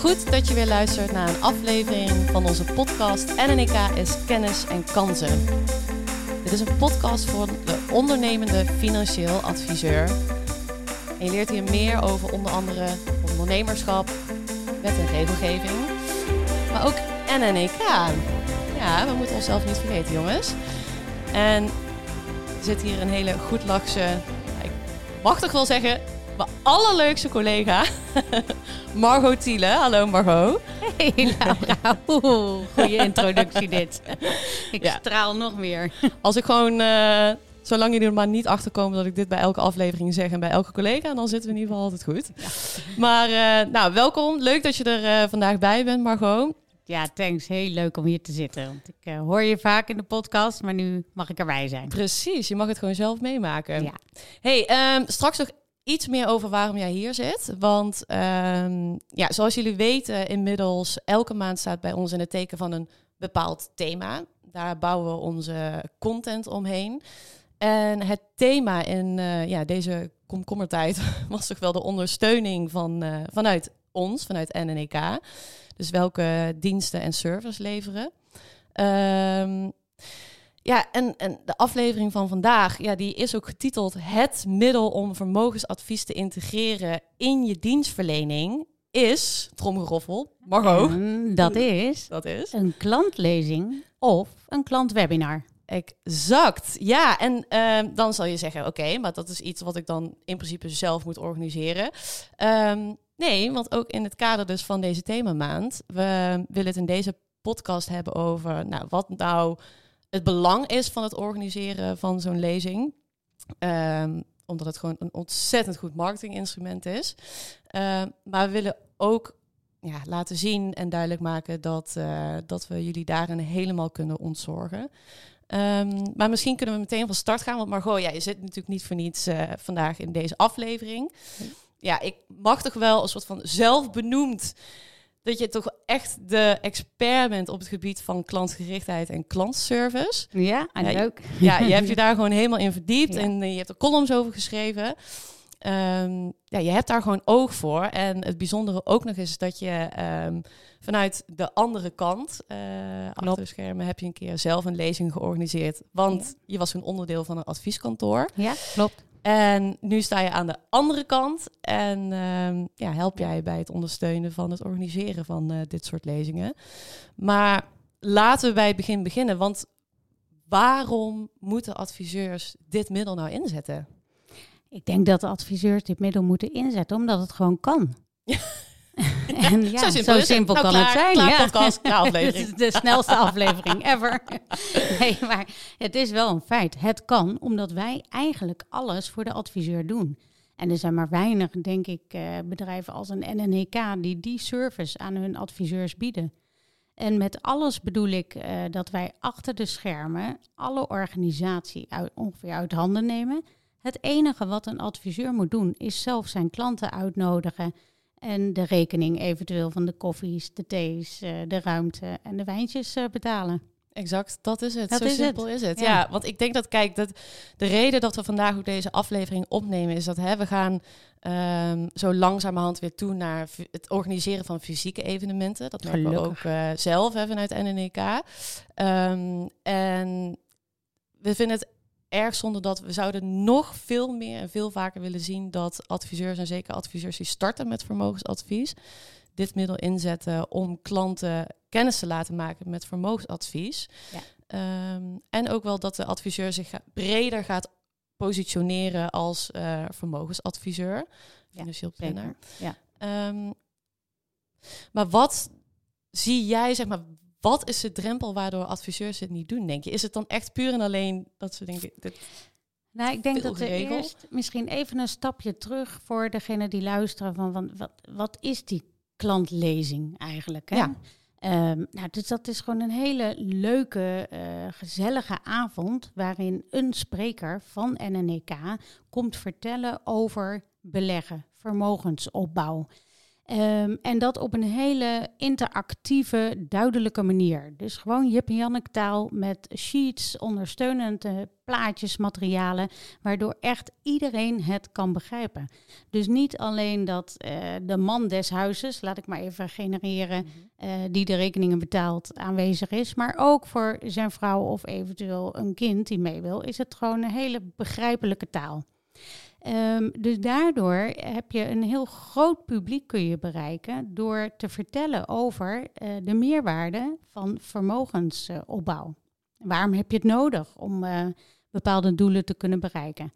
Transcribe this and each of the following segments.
Goed dat je weer luistert naar een aflevering van onze podcast NNK is Kennis en Kansen. Dit is een podcast voor de ondernemende financieel adviseur. En je leert hier meer over onder andere ondernemerschap, wet en regelgeving, maar ook NNK. Ja, we moeten onszelf niet vergeten, jongens. En er zit hier een hele goed lachse, ik mag toch wel zeggen, mijn allerleukste collega, Margot Thiele. Hallo Margot. Hey Laura, Oeh, goede introductie dit. Ik Ja. straal nog meer. Als ik gewoon, eh, zolang jullie er maar niet achterkomen dat ik dit bij elke aflevering zeg en bij elke collega, dan zitten we in ieder geval altijd goed. Maar eh, nou, welkom. Leuk dat je er eh, vandaag bij bent, Margot. Ja, thanks. Heel leuk om hier te zitten. Want ik hoor je vaak in de podcast, maar nu mag ik erbij zijn. Precies, je mag het gewoon zelf meemaken. Ja. Hey, ehm, straks nog iets meer over waarom jij hier zit. Want ehm, ja, zoals jullie weten, inmiddels elke maand staat bij ons in het teken van een bepaald thema. Daar bouwen we onze content omheen. En het thema in eh, ja, deze komkommertijd was toch wel de ondersteuning van, eh, vanuit ons, vanuit NNEK. Dus welke diensten en service leveren. Ehm, ja, en, en de aflevering van vandaag, ja, die is ook getiteld Het middel om vermogensadvies te integreren in je dienstverlening is, tromgeroffel, Margot, En dat is dat is. een klantlezing of een klantwebinar. Exact, ja. En ehm, dan zal je zeggen, oké, maar dat is iets wat ik dan in principe zelf moet organiseren. Ehm, nee, want ook in het kader dus van deze themamaand, we willen het in deze podcast hebben over nou, wat nou het belang is van het organiseren van zo'n lezing. Ehm, omdat het gewoon een ontzettend goed marketinginstrument is. Ehm, maar we willen ook ja, laten zien en duidelijk maken dat, eh, dat we jullie daarin helemaal kunnen ontzorgen. Ehm, maar misschien kunnen we meteen van start gaan. Want Margot, ja, je zit natuurlijk niet voor niets eh, vandaag in deze aflevering. Ja, ik mag toch wel een soort van zelfbenoemd dat je toch echt de expert bent op het gebied van klantgerichtheid en klantservice. Ja, en Ja, leuk. Ja, je hebt je daar gewoon helemaal in verdiept Ja. en eh, je hebt er columns over geschreven. Ehm, ja, je hebt daar gewoon oog voor. En het bijzondere ook nog is dat je ehm, vanuit de andere kant, eh achter de schermen, heb je een keer zelf een lezing georganiseerd. Want je was een onderdeel van een advieskantoor. Ja, klopt. En nu sta je aan de andere kant en ehm, ja, help jij bij het ondersteunen van het organiseren van eh, dit soort lezingen. Maar laten we bij het begin beginnen, want waarom moeten adviseurs dit middel nou inzetten? Ik denk dat de adviseurs dit middel moeten inzetten, omdat het gewoon kan. en ja, zo simpel, het. Nou, kan klaar, het zijn. ja. podcast, aflevering. Het is de snelste aflevering ever. nee, maar het is wel een feit. Het kan, omdat wij eigenlijk alles voor de adviseur doen. En er zijn maar weinig, denk ik, eh, bedrijven als een NNEK die die service aan hun adviseurs bieden. En met alles bedoel ik eh, dat wij achter de schermen alle organisatie uit, ongeveer uit handen nemen. Het enige wat een adviseur moet doen is zelf zijn klanten uitnodigen en de rekening eventueel van de koffies, de thees, eh, de ruimte en de wijntjes eh, betalen. Exact, dat is het. Dat Zo is simpel het. is het. Ja. Ja. want ik denk dat, kijk, dat de reden dat we vandaag ook deze aflevering opnemen is dat hè, we gaan ehm, zo langzamerhand weer toe naar het organiseren van fysieke evenementen. Dat merken we ook eh, zelf hè, vanuit NNEK. Ehm, en we vinden het erg zonde dat we zouden nog veel meer en veel vaker willen zien dat adviseurs en zeker adviseurs die starten met vermogensadvies dit middel inzetten om klanten kennis te laten maken met vermogensadvies. Ja. Ehm, en ook wel dat de adviseur zich breder gaat positioneren als eh, vermogensadviseur, financieel planner. Ja. Ehm, maar wat zie jij, zeg maar, wat is de drempel waardoor adviseurs dit niet doen, denk je? Is het dan echt puur en alleen dat ze denken, dit, Nou, ik denk dat we eerst misschien even een stapje terug voor degene die luisteren van, van wat, wat is die klantlezing eigenlijk? Hè? Ja. Ehm, nou, dus dat is gewoon een hele leuke, eh, gezellige avond waarin een spreker van NNEK komt vertellen over beleggen, vermogensopbouw. Ehm, en dat op een hele interactieve, duidelijke manier. Dus gewoon Jip en Janneke taal met sheets, ondersteunende plaatjes, materialen, waardoor echt iedereen het kan begrijpen. Dus niet alleen dat uh, de man des huizes, laat ik maar even genereren, uh, die de rekeningen betaalt, aanwezig is, maar ook voor zijn vrouw of eventueel een kind die mee wil, is het gewoon een hele begrijpelijke taal. Um, dus daardoor heb je een heel groot publiek kun je bereiken door te vertellen over uh, de meerwaarde van vermogensopbouw. Waarom heb je het nodig om uh, bepaalde doelen te kunnen bereiken?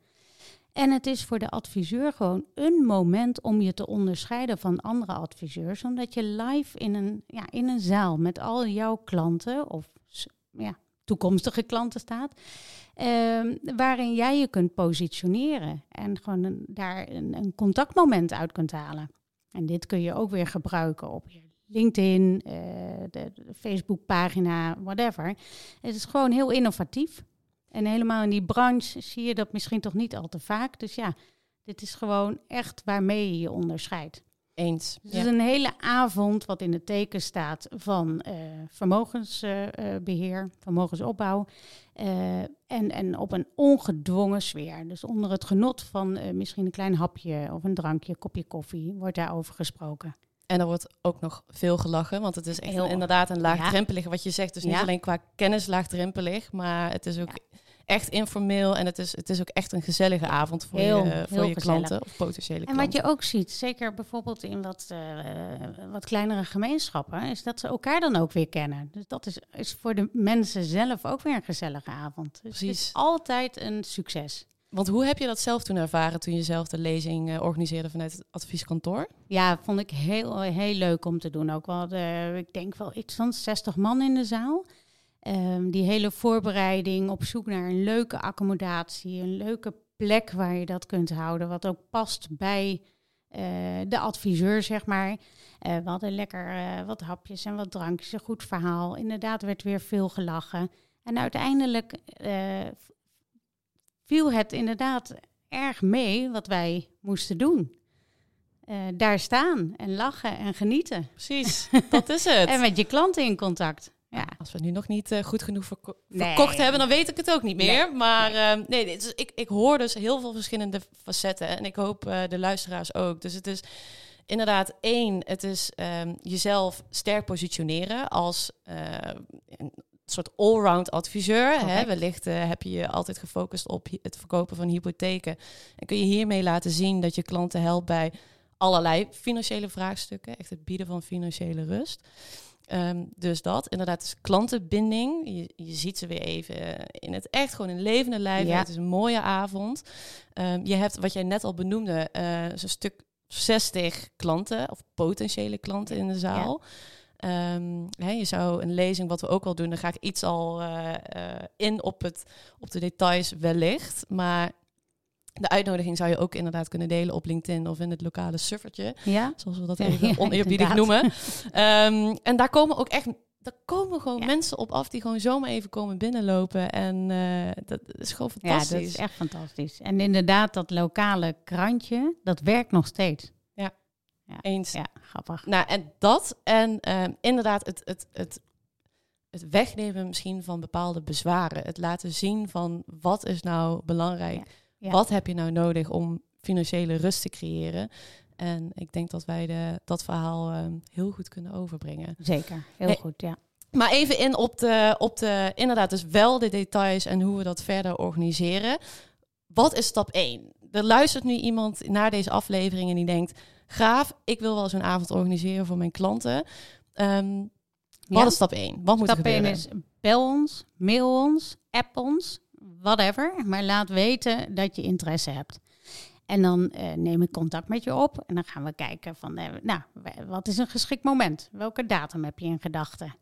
En het is voor de adviseur gewoon een moment om je te onderscheiden van andere adviseurs, omdat je live in een, ja, in een zaal met al jouw klanten of ja, toekomstige klanten staat. Um, waarin jij je kunt positioneren en gewoon daar een, een, contactmoment uit kunt halen. En dit kun je ook weer gebruiken op je LinkedIn, uh, de, de Facebookpagina, whatever. Het is gewoon heel innovatief. En helemaal in die branche zie je dat misschien toch niet al te vaak. Dus ja, dit is gewoon echt waarmee je je onderscheidt. Eens. Dus het is een hele avond wat in het teken staat van uh, vermogensbeheer, uh, vermogensopbouw. Uh, en, en op een ongedwongen sfeer. Dus onder het genot van misschien een klein hapje of een drankje, kopje koffie, wordt daarover gesproken. En er wordt ook nog veel gelachen, want het is echt Heel, inderdaad een laagdrempelig, ja. wat je zegt. Dus niet ja. alleen qua kennis laagdrempelig, maar het is ook ja echt informeel en het is, het is ook echt een gezellige avond voor heel, je, voor je klanten of potentiële en klanten. En wat je ook ziet, zeker bijvoorbeeld in wat, uh, wat kleinere gemeenschappen, is dat ze elkaar dan ook weer kennen. Dus dat is, is voor de mensen zelf ook weer een gezellige avond. Dus Precies. Het is altijd een succes. Want hoe heb je dat zelf toen ervaren toen je zelf de lezing uh, organiseerde vanuit het advieskantoor? Ja, vond ik heel, heel leuk om te doen. Ook wel, ik denk wel iets van 60 man in de zaal. Um, die hele voorbereiding op zoek naar een leuke accommodatie, een leuke plek waar je dat kunt houden, wat ook past bij uh, de adviseur, zeg maar. Uh, we hadden lekker uh, wat hapjes en wat drankjes, een goed verhaal. Inderdaad werd weer veel gelachen. En uiteindelijk viel het inderdaad erg mee wat wij moesten doen. daar staan en lachen en genieten. Precies, dat is het. en met je klanten in contact. Ja. Als we nu nog niet uh, goed genoeg verko nee. verkocht hebben, dan weet ik het ook niet meer. Nee. Maar nee, uh, nee dus ik, ik hoor dus heel veel verschillende facetten. En ik hoop uh, de luisteraars ook. Dus het is inderdaad één, het is um, jezelf sterk positioneren als een soort allround adviseur. Hè? Wellicht heb je je altijd gefocust op het verkopen van hypotheken. En kun je hiermee laten zien dat je klanten helpt bij allerlei financiële vraagstukken. Echt het bieden van financiële rust. Um, dus dat, inderdaad, is klantenbinding. Je, je ziet ze weer even in het echt, gewoon in levende lijf. Ja. Het is een mooie avond. Um, je hebt, wat jij net al benoemde, uh, zo'n stuk 60 klanten of potentiële klanten in de zaal. Ja. Um, hè, je zou een lezing, wat we ook wel doen, dan ga ik iets al uh, uh, in op, het, op de details wellicht. Maar de uitnodiging zou je ook inderdaad kunnen delen op LinkedIn of in het lokale suffertje. Ja. Zoals we dat even ja, oneerbiedig noemen. Um, en daar komen ook echt daar komen gewoon ja. mensen op af die gewoon zomaar even komen binnenlopen. En uh, dat is gewoon fantastisch. Ja, dat is echt fantastisch. En inderdaad, dat lokale krantje, dat werkt nog steeds. Ja, ja. eens. Ja, grappig. Nou, en dat en uh, inderdaad het, het, het, het wegnemen misschien van bepaalde bezwaren. Het laten zien van wat is nou belangrijk. Ja ja. Wat heb je nou nodig om financiële rust te creëren? En ik denk dat wij de, dat verhaal uh, heel goed kunnen overbrengen. Zeker, heel hey, goed, ja. Maar even in op de, op de, inderdaad, dus wel de details en hoe we dat verder organiseren. Wat is stap 1? Er luistert nu iemand naar deze aflevering en die denkt: Graaf, ik wil wel zo'n avond organiseren voor mijn klanten. Um, wat ja. is stap 1? Wat moet stap er gebeuren? 1 is bel ons, mail ons, app ons whatever. Maar laat weten dat je interesse hebt. En dan uh, neem ik contact met je op en dan gaan we kijken van, uh, nou, wat is een geschikt moment? Welke datum heb je in gedachten?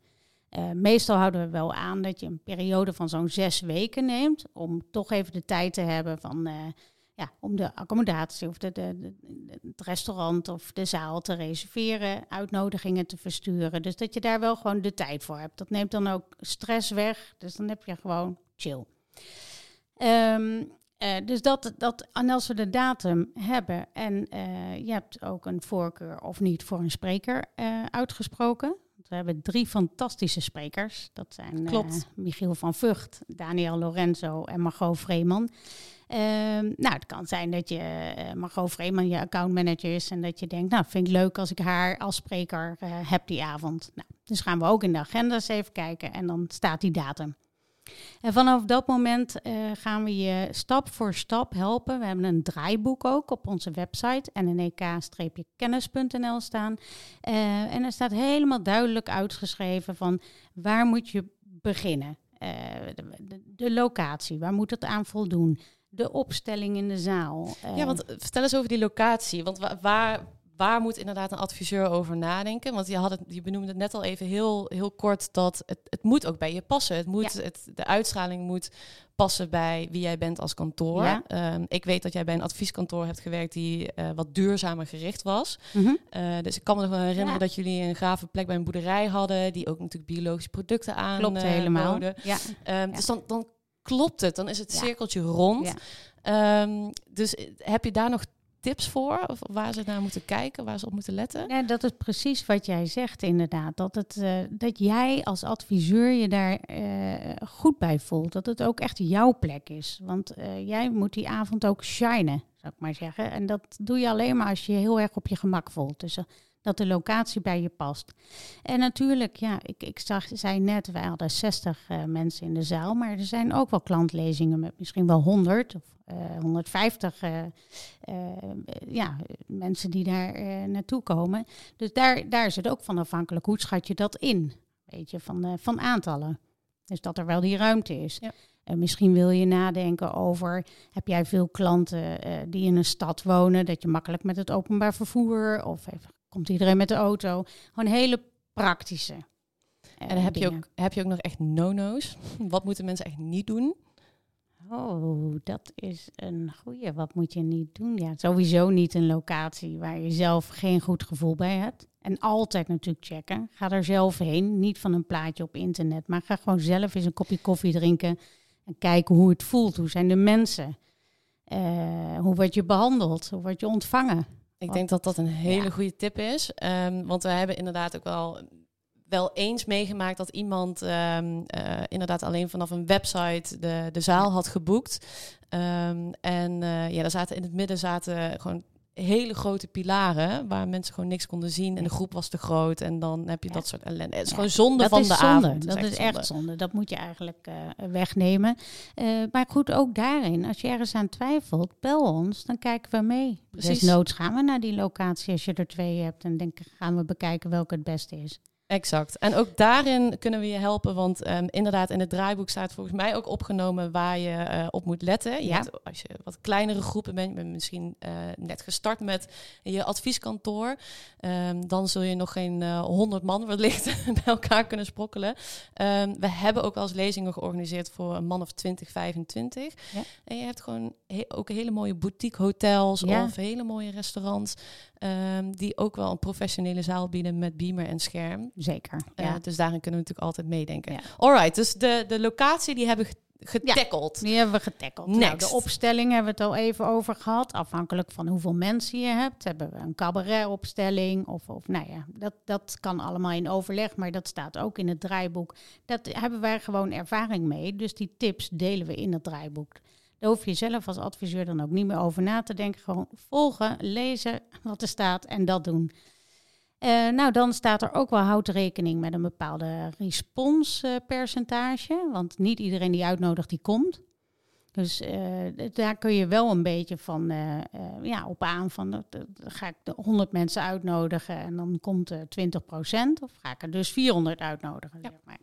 Uh, meestal houden we wel aan dat je een periode van zo'n zes weken neemt om toch even de tijd te hebben van, ja, om de accommodatie of de, de, het restaurant of de zaal te reserveren, uitnodigingen te versturen. Dus dat je daar wel gewoon de tijd voor hebt. Dat neemt dan ook stress weg, dus dan heb je gewoon chill. Um, Eh, dus dat, dat, en als we de datum hebben en uh, je hebt ook een voorkeur of niet voor een spreker uh, uitgesproken. We hebben drie fantastische sprekers. Dat zijn Klopt. Michiel van Vught, Daniel Lorenzo en Margot Vreeman. Ehm, nou, het kan zijn dat je Margot Vreeman je accountmanager is en dat je denkt, nou, vind ik leuk als ik haar als spreker heb die avond. Nou, dus gaan we ook in de agenda's even kijken en dan staat die datum. En vanaf dat moment uh, gaan we je stap voor stap helpen. We hebben een draaiboek ook op onze website nnek-kennis.nl staan. Uh, en er staat helemaal duidelijk uitgeschreven van waar moet je beginnen. De, de, locatie, waar moet het aan voldoen? De opstelling in de zaal. ja, want vertel eens over die locatie. Want waar, waar moet inderdaad een adviseur over nadenken? Want je, had het, je benoemde het net al even heel, heel kort dat het, het moet ook bij je passen. Het moet, het, de uitstraling moet passen bij wie jij bent als kantoor. Ja. Um, ik weet dat jij bij een advieskantoor hebt gewerkt die uh, wat duurzamer gericht was. Mhm. Uh, dus ik kan me nog wel herinneren Ja. dat jullie een gave plek bij een boerderij hadden, die ook natuurlijk biologische producten aan Klopt eh, helemaal. Ehm, Dus dan, dan klopt het, dan is het cirkeltje rond. Ehm, dus eh, heb je daar nog tips voor? Of waar ze naar moeten kijken, waar ze op moeten letten? Ja, dat is precies wat jij zegt, inderdaad. Dat, het, eh, dat jij als adviseur je daar eh, goed bij voelt. Dat het ook echt jouw plek is. Want eh, jij moet die avond ook shinen, zou ik maar zeggen. En dat doe je alleen maar als je je heel erg op je gemak voelt. Dus dat de locatie bij je past. En natuurlijk, ja, ik, ik zag, zei net, wij hadden 60 eh, mensen in de zaal. Maar er zijn ook wel klantlezingen met misschien wel 100 of eh, 150 eh, ja, mensen die daar naartoe komen. Dus daar, daar is het ook van afhankelijk. Hoe schat je dat in? Weet je, van, van aantallen. Dus dat er wel die ruimte is. Ja. En misschien wil je nadenken over, heb jij veel klanten die in een stad wonen, dat je makkelijk met het openbaar vervoer of komt iedereen met de auto? Gewoon hele praktische. eh, En heb je, ook, heb je ook nog echt no-no's? Wat moeten mensen echt niet doen? Oh, dat is een goeie. Wat moet je niet doen? Ja, sowieso niet een locatie waar je zelf geen goed gevoel bij hebt. En altijd natuurlijk checken. Ga er zelf heen. Niet van een plaatje op internet. Maar ga gewoon zelf eens een kopje koffie drinken. En kijken hoe het voelt. Hoe zijn de mensen? Eh, hoe word je behandeld? Hoe word je ontvangen? Ik denk dat dat een hele Ja. goede tip is. Ehm, want we hebben inderdaad ook wel, wel eens meegemaakt dat iemand ehm, eh, inderdaad alleen vanaf een website de, de zaal had geboekt. Ehm, en eh, ja, daar zaten in het midden zaten gewoon hele grote pilaren waar mensen gewoon niks konden zien en de groep was te groot en dan heb je Ja. dat soort ellende. Het is Ja, gewoon zonde dat van is de zonde. avond. Dat is echt zonde. zonde. Dat moet je eigenlijk eh, wegnemen. Eh, maar goed, ook daarin, als je ergens aan twijfelt, bel ons, dan kijken we mee. Precies. Desnoods gaan we naar die locatie als je er twee hebt en denken, gaan we bekijken welke het beste is. Exact. En ook daarin kunnen we je helpen. Want ehm, inderdaad, in het draaiboek staat volgens mij ook opgenomen waar je eh, op moet letten. Je Ja. hebt, als je wat kleinere groepen bent, bent misschien eh, net gestart met je advieskantoor. ehm, dan zul je nog geen honderd man wellicht bij elkaar kunnen sprokkelen. Ehm, we hebben ook wel eens lezingen georganiseerd voor een man of 20, 25. Ja. En je hebt gewoon he- ook hele mooie boutique hotels Ja. of hele mooie restaurants. die ook wel een professionele zaal bieden met beamer en scherm. Zeker. Eh, Ja. dus daarin kunnen we natuurlijk altijd meedenken. Ja. Alright, dus de, de locatie die hebben we getackled. Die hebben we getackeld. Nou, de opstelling hebben we het al even over gehad. Afhankelijk van hoeveel mensen je hebt. Hebben we een cabaretopstelling. Of, of nou ja, dat, dat kan allemaal in overleg. Maar dat staat ook in het draaiboek. Dat hebben wij gewoon ervaring mee. Dus die tips delen we in het draaiboek. Daar hoef je zelf als adviseur dan ook niet meer over na te denken. Gewoon volgen, lezen wat er staat en dat doen. Eh, nou, dan staat er ook wel houd rekening met een bepaalde responspercentage. want niet iedereen die uitnodigt, die komt. Dus eh, daar kun je wel een beetje van eh, ja, op aan. Van, dan ga ik de 100 mensen uitnodigen en dan komt eh 20% Of ga ik er dus 400 uitnodigen, Ja. zeg maar.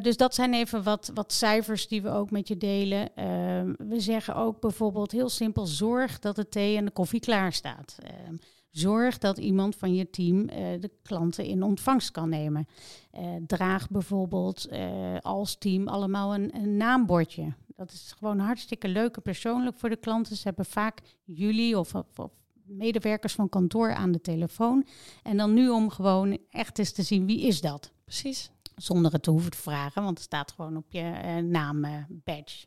Dus dat zijn even wat, wat cijfers die we ook met je delen. Ehm, we zeggen ook bijvoorbeeld heel simpel: zorg dat de thee en de koffie klaar staat. Ehm, zorg dat iemand van je team eh, de klanten in ontvangst kan nemen. Eh, draag bijvoorbeeld eh, als team allemaal een, een naambordje. Dat is gewoon hartstikke leuk en persoonlijk voor de klanten. Ze hebben vaak jullie of, of, medewerkers van kantoor aan de telefoon. En dan nu om gewoon echt eens te zien wie is dat. Precies. Zonder het te hoeven te vragen, want het staat gewoon op je naam badge.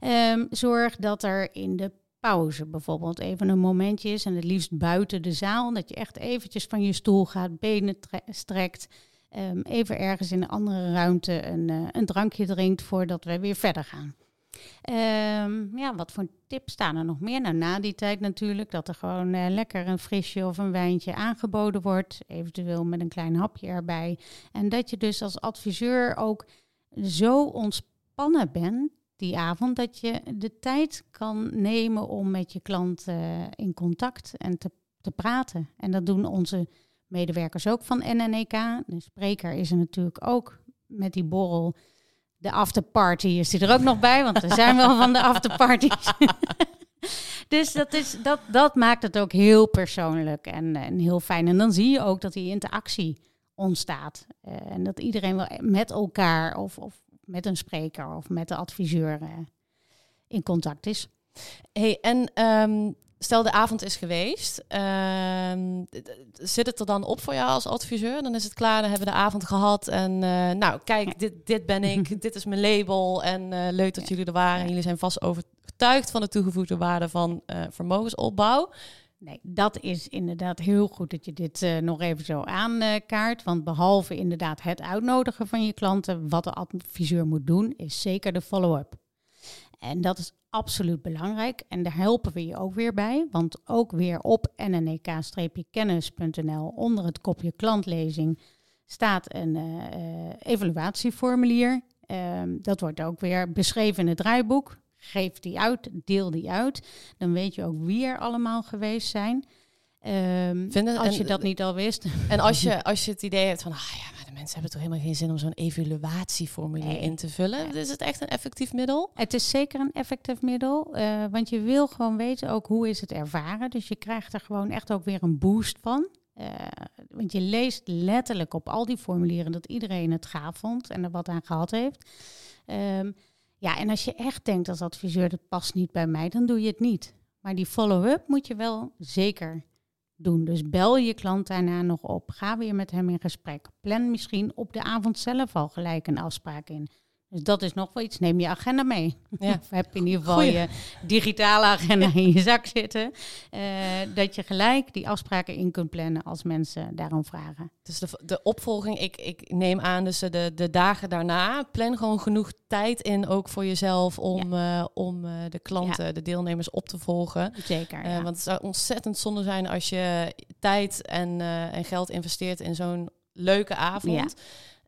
Ehm, zorg dat er in de pauze bijvoorbeeld even een momentje is en het liefst buiten de zaal. Dat je echt eventjes van je stoel gaat, benen strekt. Ehm, even ergens in een andere ruimte een, uh, een drankje drinkt voordat we weer verder gaan. Um, ja, wat voor tips staan er nog meer? Nou, na die tijd natuurlijk dat er gewoon uh, lekker een frisje of een wijntje aangeboden wordt, eventueel met een klein hapje erbij. En dat je dus als adviseur ook zo ontspannen bent die avond dat je de tijd kan nemen om met je klant uh, in contact en te, te praten. En dat doen onze medewerkers ook van NNEK. De spreker is er natuurlijk ook met die borrel de afterparty is die er ook nog bij, want er zijn wel van de afterparties. dus dat, is, dat, dat maakt het ook heel persoonlijk en, en heel fijn. En dan zie je ook dat die interactie ontstaat. Uh, en dat iedereen wel met elkaar of, of met een spreker of met de adviseur uh, in contact is. Hey, en um, stel de avond is geweest, uh, zit het er dan op voor jou als adviseur? Dan is het klaar, dan hebben we de avond gehad en uh, nou kijk, dit, dit ben ik, dit is mijn label en uh, leuk dat jullie er waren. En jullie zijn vast overtuigd van de toegevoegde waarde van uh, vermogensopbouw. Nee, dat is inderdaad heel goed dat je dit uh, nog even zo aankaart. Want behalve inderdaad het uitnodigen van je klanten, wat de adviseur moet doen, is zeker de follow-up. En dat is absoluut belangrijk. En daar helpen we je ook weer bij. Want ook weer op nnek-kennis.nl onder het kopje klantlezing staat een uh, evaluatieformulier. Uh, dat wordt ook weer beschreven in het draaiboek. Geef die uit, deel die uit. Dan weet je ook wie er allemaal geweest zijn. Um, als je dat niet al wist. En als je, als je het idee hebt van, ah ja, maar de mensen hebben toch helemaal geen zin om zo'n evaluatieformulier in te vullen. Is het echt een effectief middel? Het is zeker een effectief middel, uh, want je wil gewoon weten ook hoe is het ervaren. Dus je krijgt er gewoon echt ook weer een boost van. Uh, want je leest letterlijk op al die formulieren dat iedereen het gaaf vond en er wat aan gehad heeft. Um, ja, en als je echt denkt als adviseur dat past niet bij mij, dan doe je het niet. Maar die follow-up moet je wel zeker doen. Dus bel je klant daarna nog op. Ga weer met hem in gesprek. Plan misschien op de avond zelf al gelijk een afspraak in. Dus dat is nog wel iets. Neem je agenda mee. Ja. of heb in ieder geval je digitale agenda in je zak zitten. Uh, dat je gelijk die afspraken in kunt plannen als mensen daarom vragen. Dus de, de opvolging, ik, ik neem aan, dus de, de dagen daarna, plan gewoon genoeg tijd in ook voor jezelf om, ja. uh, om uh, de klanten, de deelnemers op te volgen. Zeker. want het zou ontzettend zonde zijn als je tijd en, en geld investeert in zo'n leuke avond.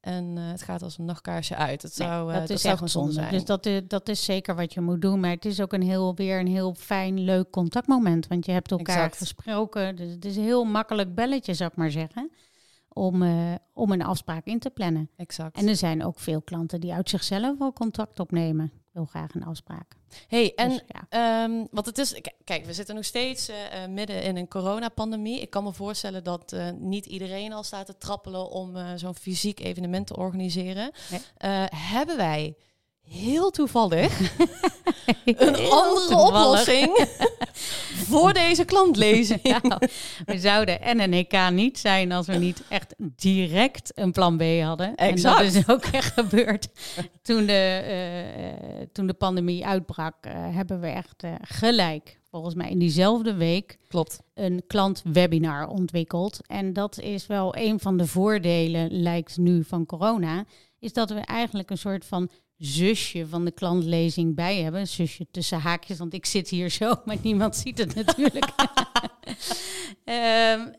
En uh, het gaat als een nachtkaarsje uit. Het zou, dat, uh, dat zou gewoon zonde zijn. Dus dat, dat is zeker wat je moet doen. Maar het is ook een heel, weer een heel fijn, leuk contactmoment. Want je hebt elkaar exact. gesproken. Dus het is een heel makkelijk belletje, zou ik maar zeggen. Om, om een afspraak in te plannen. Exact. En er zijn ook veel klanten die uit zichzelf wel contact opnemen wil graag een afspraak. hey, en dus, ja. um, wat het is, kijk, we zitten nog steeds uh, midden in een coronapandemie. Ik kan me voorstellen dat uh, niet iedereen al staat te trappelen om zo'n fysiek evenement te organiseren. Nee. hebben wij heel toevallig een heel andere toevallig. oplossing voor deze klantlezing. Ja, we zouden NNEK niet zijn als we niet echt direct een plan B hadden. Exact. En dat is ook echt gebeurd. Toen de, uh, toen de pandemie uitbrak, uh, hebben we echt uh, gelijk, volgens mij in diezelfde week, Klopt. een klantwebinar ontwikkeld. En dat is wel een van de voordelen, lijkt nu, van corona, is dat we eigenlijk een soort van zusje van de klantlezing bij hebben. Zusje tussen haakjes, want ik zit hier zo, maar niemand ziet het natuurlijk. um,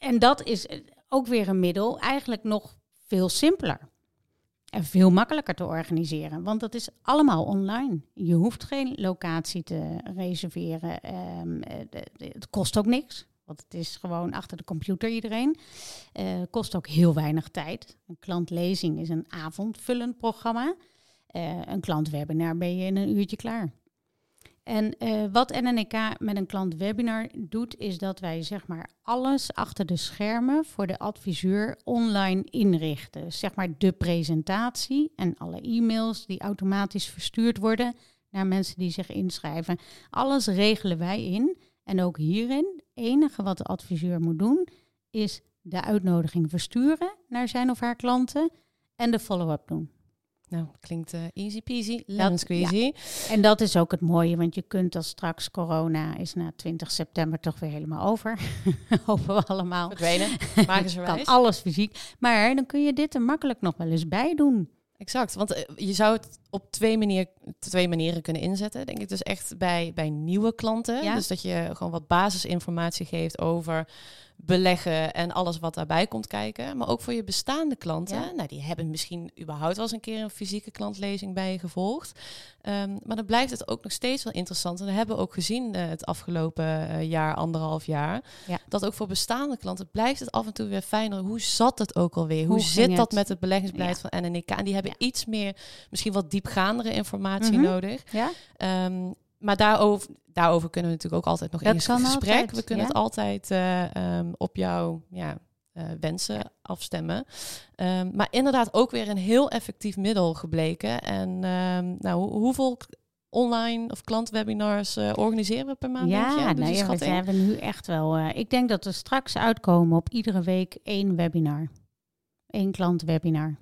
en dat is ook weer een middel, eigenlijk nog veel simpeler. En veel makkelijker te organiseren, want dat is allemaal online. Je hoeft geen locatie te reserveren. Um, het kost ook niks. Want het is gewoon achter de computer iedereen. Uh, kost ook heel weinig tijd. Een klantlezing is een avondvullend programma. Uh, een klantwebinar ben je in een uurtje klaar. En uh, wat NNEK met een klantwebinar doet, is dat wij zeg maar alles achter de schermen voor de adviseur online inrichten. Zeg maar de presentatie en alle e-mails die automatisch verstuurd worden naar mensen die zich inschrijven. Alles regelen wij in. En ook hierin, enige wat de adviseur moet doen, is de uitnodiging versturen naar zijn of haar klanten en de follow-up doen. Nou, klinkt uh, easy peasy, lemon squeezy. En dat is ook het mooie, want je kunt als straks corona is na 20 september toch weer helemaal over. Hopen we allemaal. Verdwenen, maken ze Kan alles fysiek. Maar dan kun je dit er makkelijk nog wel eens bij doen. Exact, want eh, je zou het op twee, manier, twee manieren kunnen inzetten. Denk ik dus echt bij, bij nieuwe klanten. Ja? Dus dat je gewoon wat basisinformatie geeft over beleggen en alles wat daarbij komt kijken. Maar ook voor je bestaande klanten. Nou, die hebben misschien überhaupt wel eens een keer een fysieke klantlezing bij je gevolgd. Ehm, maar dan blijft het ook nog steeds wel interessant. En dat hebben we ook gezien uh, het afgelopen uh, jaar, anderhalf jaar. Ja. Dat ook voor bestaande klanten blijft het af en toe weer fijner. Hoe zat het ook alweer? Hoe, Hoe zit dat met het beleggingsbeleid van NNK? En die hebben iets meer, misschien wat diepgaandere informatie mm -hmm. nodig. Ja. Um, maar daarover, daarover kunnen we natuurlijk ook altijd nog in gesprek. we kunnen het altijd uh, um, op jouw ja, uh, wensen afstemmen. Um, maar inderdaad ook weer een heel effectief middel gebleken. En um, nou, hoe, hoeveel online of klantwebinars uh, organiseren we per maand? Ja, dus nee, we hebben nu echt wel. ik denk dat we straks uitkomen op iedere week één webinar. Eén klantwebinar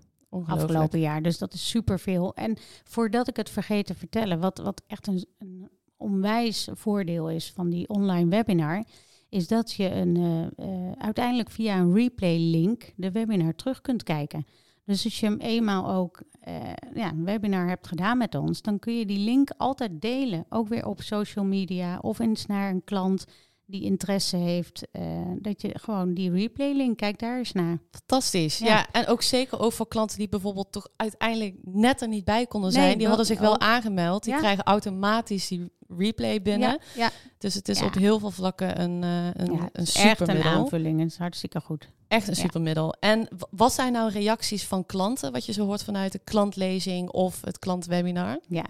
afgelopen jaar. Dus dat is superveel. En voordat ik het vergeet te vertellen, wat, wat echt een, een onwijs voordeel is van die online webinar, is dat je een, uh, uh, uiteindelijk via een replay link de webinar terug kunt kijken. Dus als je hem eenmaal ook uh, ja, een webinar hebt gedaan met ons, dan kun je die link altijd delen. Ook weer op social media of eens naar een klant die interesse heeft, uh, dat je gewoon die replay link, kijk daar eens naar. Fantastisch. Ja. en ook zeker ook voor klanten die bijvoorbeeld toch uiteindelijk net er niet bij konden zijn. die hadden zich wel aangemeld. Die krijgen automatisch die replay binnen. Ja, Dus het is op heel veel vlakken een, uh, een, ja, een Echt een aanvulling. Het is hartstikke goed. Echt een supermiddel. En wat zijn nou reacties van klanten, wat je zo hoort vanuit de klantlezing of het klantwebinar? Ja,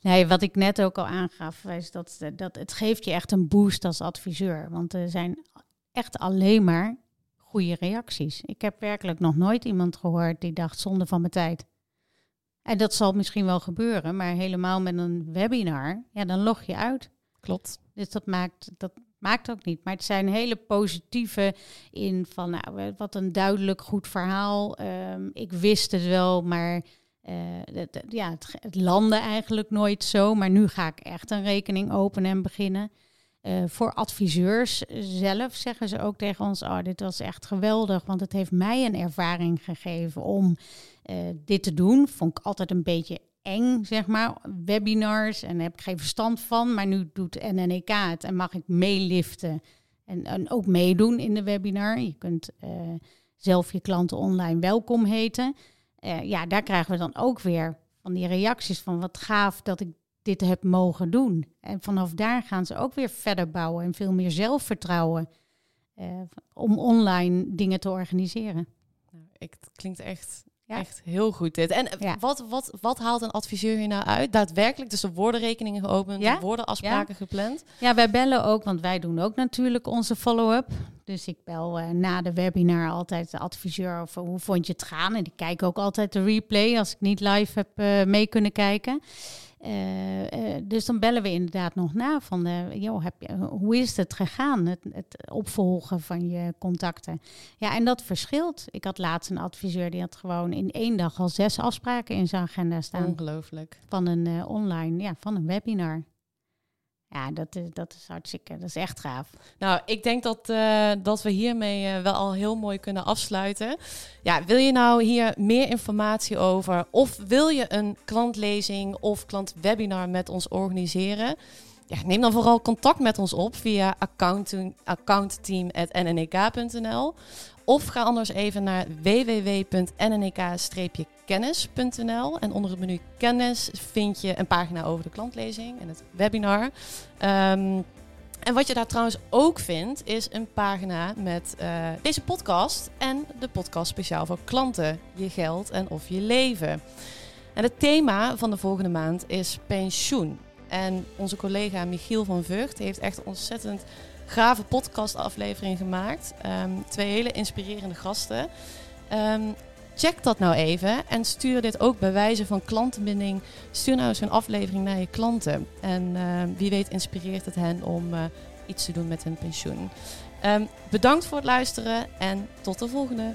nee, wat ik net ook al aangaf, is dat, eh, dat het geeft je echt een boost als adviseur. Want er zijn echt alleen maar goede reacties. Ik heb werkelijk nog nooit iemand gehoord die dacht zonde van mijn tijd. En dat zal misschien wel gebeuren, maar helemaal met een webinar, ja, dan log je uit. Klopt. Dus dat maakt, dat maakt ook niet. Maar het zijn hele positieve in van, nou, wat een duidelijk goed verhaal. Um, ik wist het wel, maar uh, het, ja, het, het landde eigenlijk nooit zo. Maar nu ga ik echt een rekening openen en beginnen. Uh, voor adviseurs zelf zeggen ze ook tegen ons: Oh, dit was echt geweldig, want het heeft mij een ervaring gegeven om uh, dit te doen. Vond ik altijd een beetje eng, zeg maar. Webinars en heb ik geen verstand van, maar nu doet NNEK het en mag ik meeliften en, en ook meedoen in de webinar. Je kunt uh, zelf je klanten online welkom heten. ja, daar krijgen we dan ook weer van die reacties van wat gaaf dat ik dit heb mogen doen. En vanaf daar gaan ze ook weer verder bouwen en veel meer zelfvertrouwen uh, om online dingen te organiseren. Nou, ik, het klinkt echt, echt heel goed dit. En wat, wat, wat haalt een adviseur hier nou uit? Daadwerkelijk, dus er worden rekeningen geopend, er worden afspraken gepland? Ja, wij bellen ook, want wij doen ook natuurlijk onze follow-up. Dus ik bel uh, na de webinar altijd de adviseur over hoe vond je het gaan. En die kijken ook altijd de replay als ik niet live heb uh, mee kunnen kijken. Uh, uh, dus dan bellen we inderdaad nog na van, uh, joh, heb je, hoe is het gegaan, het, het, opvolgen van je contacten? Ja, en dat verschilt. Ik had laatst een adviseur die had gewoon in één dag al zes afspraken in zijn agenda staan. Ongelooflijk. Van een online, ja, van een webinar. Ja, dat is, dat is hartstikke, dat is echt gaaf. Nou, ik denk dat, uh, dat we hiermee uh, wel al heel mooi kunnen afsluiten. Ja, wil je nou hier meer informatie over of wil je een klantlezing of klantwebinar met ons organiseren? Ja, neem dan vooral contact met ons op via accountteam.nnek.nl of ga anders even naar www.nnek-kennis.nl. En onder het menu kennis vind je een pagina over de klantlezing en het webinar. Um, en wat je daar trouwens ook vindt, is een pagina met uh, deze podcast en de podcast speciaal voor klanten, je geld en of je leven. En het thema van de volgende maand is pensioen. En onze collega Michiel van Vught heeft echt ontzettend gave podcastaflevering gemaakt. Um, twee hele inspirerende gasten. Um, check dat nou even en stuur dit ook bij wijze van klantenbinding. Stuur nou eens een aflevering naar je klanten. En uh, wie weet inspireert het hen om uh, iets te doen met hun pensioen. Um, bedankt voor het luisteren en tot de volgende.